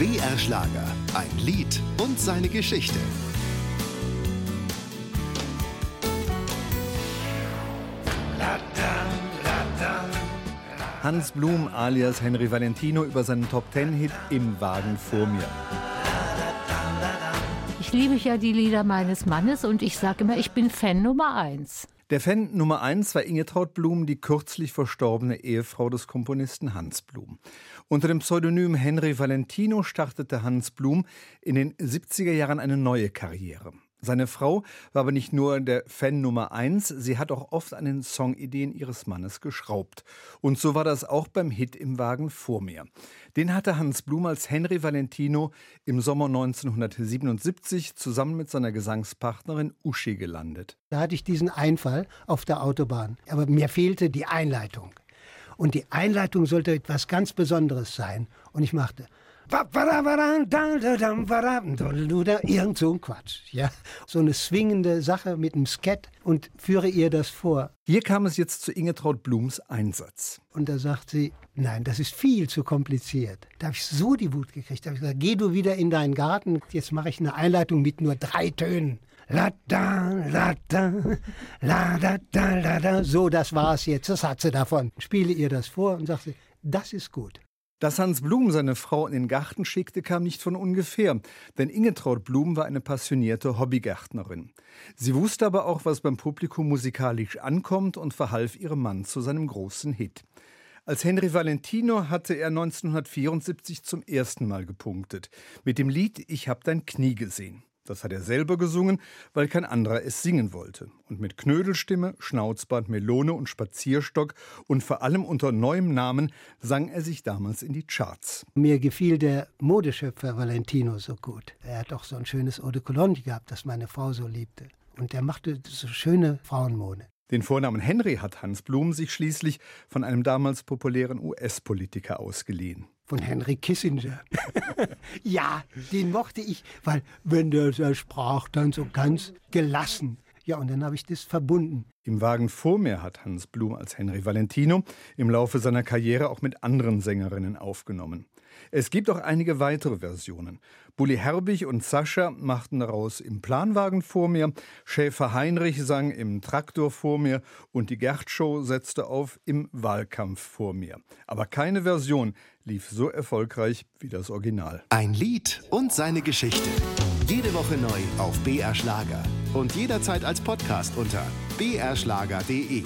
BR Schlager, ein Lied und seine Geschichte. Hans Blum alias Henry Valentino über seinen Top-Ten-Hit Im Wagen vor mir. Ich liebe ja die Lieder meines Mannes und ich sage immer, ich bin Fan Nummer eins. Der Fan Nummer eins war Ingetraud Blum, die kürzlich verstorbene Ehefrau des Komponisten Hans Blum. Unter dem Pseudonym Henry Valentino startete Hans Blum in den 70er Jahren eine neue Karriere. Seine Frau war aber nicht nur der Fan Nummer eins, sie hat auch oft an den Songideen ihres Mannes geschraubt. Und so war das auch beim Hit im Wagen vor mir. Den hatte Hans Blum als Henry Valentino im Sommer 1977 zusammen mit seiner Gesangspartnerin Uschi gelandet. Da hatte ich diesen Einfall auf der Autobahn, aber mir fehlte die Einleitung. Und die Einleitung sollte etwas ganz Besonderes sein. Und ich machte Irgend so ein Quatsch, ja. So eine swingende Sache mit einem Skat und führe ihr das vor. Hier kam es jetzt zu Ingetraud Blums Einsatz. Und da sagt sie, nein, das ist viel zu kompliziert. Da habe ich so die Wut gekriegt. Da habe ich gesagt, geh du wieder in deinen Garten. Jetzt mache ich eine Einleitung mit nur drei Tönen. La da, la da, la da, da, la da. So, das war's jetzt. Das hat sie davon. Spiele ihr das vor und sagte, das ist gut. Dass Hans Blum seine Frau in den Garten schickte, kam nicht von ungefähr, denn Ingetraud Blum war eine passionierte Hobbygärtnerin. Sie wusste aber auch, was beim Publikum musikalisch ankommt und verhalf ihrem Mann zu seinem großen Hit. Als Henry Valentino hatte er 1974 zum ersten Mal gepunktet mit dem Lied Ich hab dein Knie gesehen. Das hat er selber gesungen, weil kein anderer es singen wollte. Und mit Knödelstimme, Schnauzbart, Melone und Spazierstock und vor allem unter neuem Namen sang er sich damals in die Charts. Mir gefiel der Modeschöpfer Valentino so gut. Er hat auch so ein schönes Eau de Cologne gehabt, das meine Frau so liebte. Und er machte so schöne Frauenmode. Den Vornamen Henry hat Hans Blum sich schließlich von einem damals populären US-Politiker ausgeliehen. Von Henry Kissinger. ja, den mochte ich, weil wenn der so sprach, dann so ganz gelassen. Ja, und dann habe ich das verbunden. Im Wagen vor mir hat Hans Blum als Henry Valentino im Laufe seiner Karriere auch mit anderen Sängerinnen aufgenommen. Es gibt auch einige weitere Versionen. Bully Herbig und Sascha machten daraus im Planwagen vor mir, Schäfer Heinrich sang im Traktor vor mir und die Gerd-Show setzte auf im Wahlkampf vor mir. Aber keine Version lief so erfolgreich wie das Original. Ein Lied und seine Geschichte. Jede Woche neu auf BR Schlager und jederzeit als Podcast unter brschlager.de.